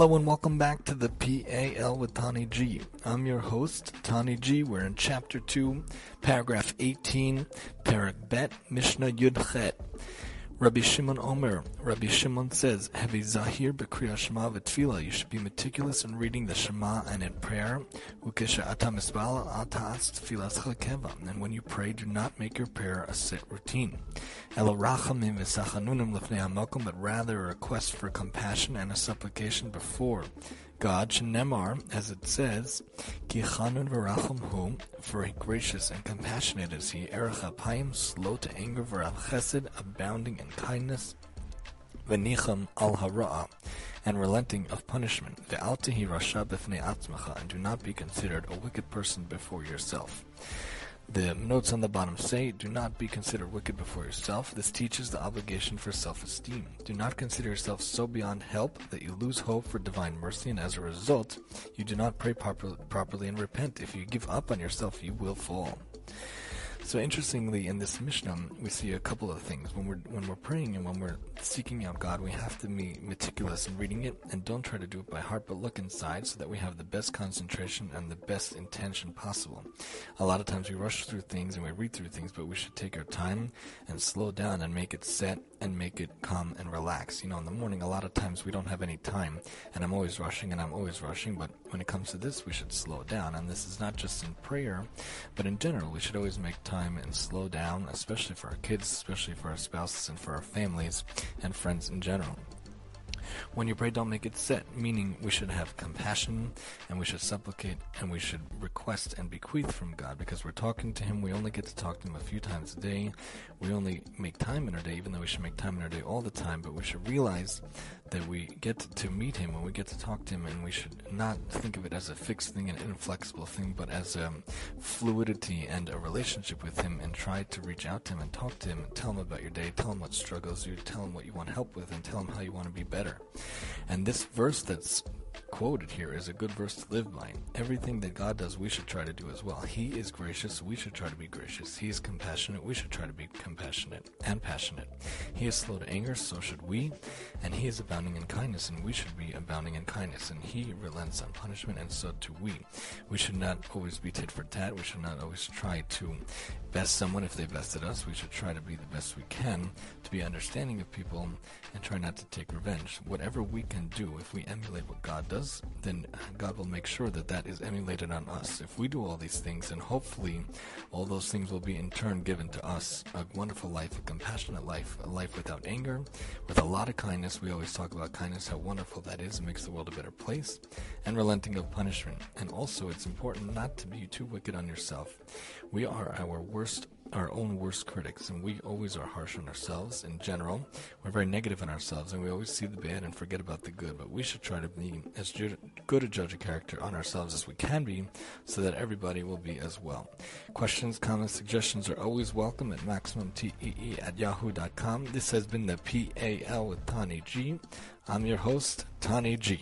Hello and welcome back to the PAL with Tani G. I'm your host, Tani G. We're in chapter 2, paragraph 18, Perek Bet, Mishnah Yud Chet. Rabbi Shimon Omer, Rabbi Shimon says, Hevei Zahir Bekriya Shema V'Tfila, you should be meticulous in reading the Shema and in prayer. And when you pray, do not make your prayer a set routine. But rather a request for compassion and a supplication before God, Shenemar, as it says, Ki chanun v'rachum hu, for he gracious and compassionate is he, erech apayim, slow to anger, v'rav chesed, abounding in kindness, v'nicham al hara'ah, and relenting of punishment, tehi rasha b'fnei atzmacha, and do not be considered a wicked person before yourself. The notes on the bottom say, Do not be considered wicked before yourself. This teaches the obligation for self esteem. Do not consider yourself so beyond help that you lose hope for divine mercy, and as a result, you do not pray proper, properly and repent. If you give up on yourself, you will fall. So interestingly, in this Mishnah, we see a couple of things. When we're when we're praying and when we're seeking out God, we have to be meticulous in reading it and don't try to do it by heart, but look inside so that we have the best concentration and the best intention possible. A lot of times we rush through things and we read through things, but we should take our time and slow down and make it set and make it calm and relax. You know, in the morning, a lot of times we don't have any time, and I'm always rushing and I'm always rushing, but when it comes to this, we should slow down. And this is not just in prayer, but in general, we should always make time time and slow down, especially for our kids, especially for our spouses, and for our families and friends in general. When you pray, don't make it set, meaning we should have compassion and we should supplicate and we should request and bequeath from God because we're talking to Him. We only get to talk to Him a few times a day. We only make time in our day, even though we should make time in our day all the time, but we should realize that we get to meet Him and we get to talk to Him, and we should not think of it as a fixed thing, an inflexible thing, but as a fluidity and a relationship with Him, and try to reach out to Him and talk to Him and tell Him about your day, tell Him what struggles you, tell Him what you want help with, and tell Him how you want to be better. And this verse that's quoted here is a good verse to live by. Everything that God does, we should try to do as well. He is gracious, we should try to be gracious. He is compassionate, we should try to be compassionate and passionate. He is slow to anger, so should we. And He is abounding in kindness, and we should be abounding in kindness. And He relents on punishment, and so do we. We should not always be tit for tat. We should not always try to best someone if they bested us. We should try to be the best we can to be understanding of people and try not to take revenge. Whatever we can do, if we emulate what God does, then God will make sure that that is emulated on us. If we do all these things, and hopefully all those things will be in turn given to us a wonderful life, a compassionate life, a life without anger, with a lot of kindness. We always talk about kindness, how wonderful that is. It makes the world a better place, and relenting of punishment. And also, it's important not to be too wicked on yourself. We are our worst our own worst critics, and we always are harsh on ourselves in general. We're very negative on ourselves, and we always see the bad and forget about the good. But we should try to be as ju- good a judge of character on ourselves as we can be, so that everybody will be as well. Questions, comments, suggestions are always welcome at maximumtee at yahoo.com. This has been the PAL with Tani G. I'm your host, Tani G.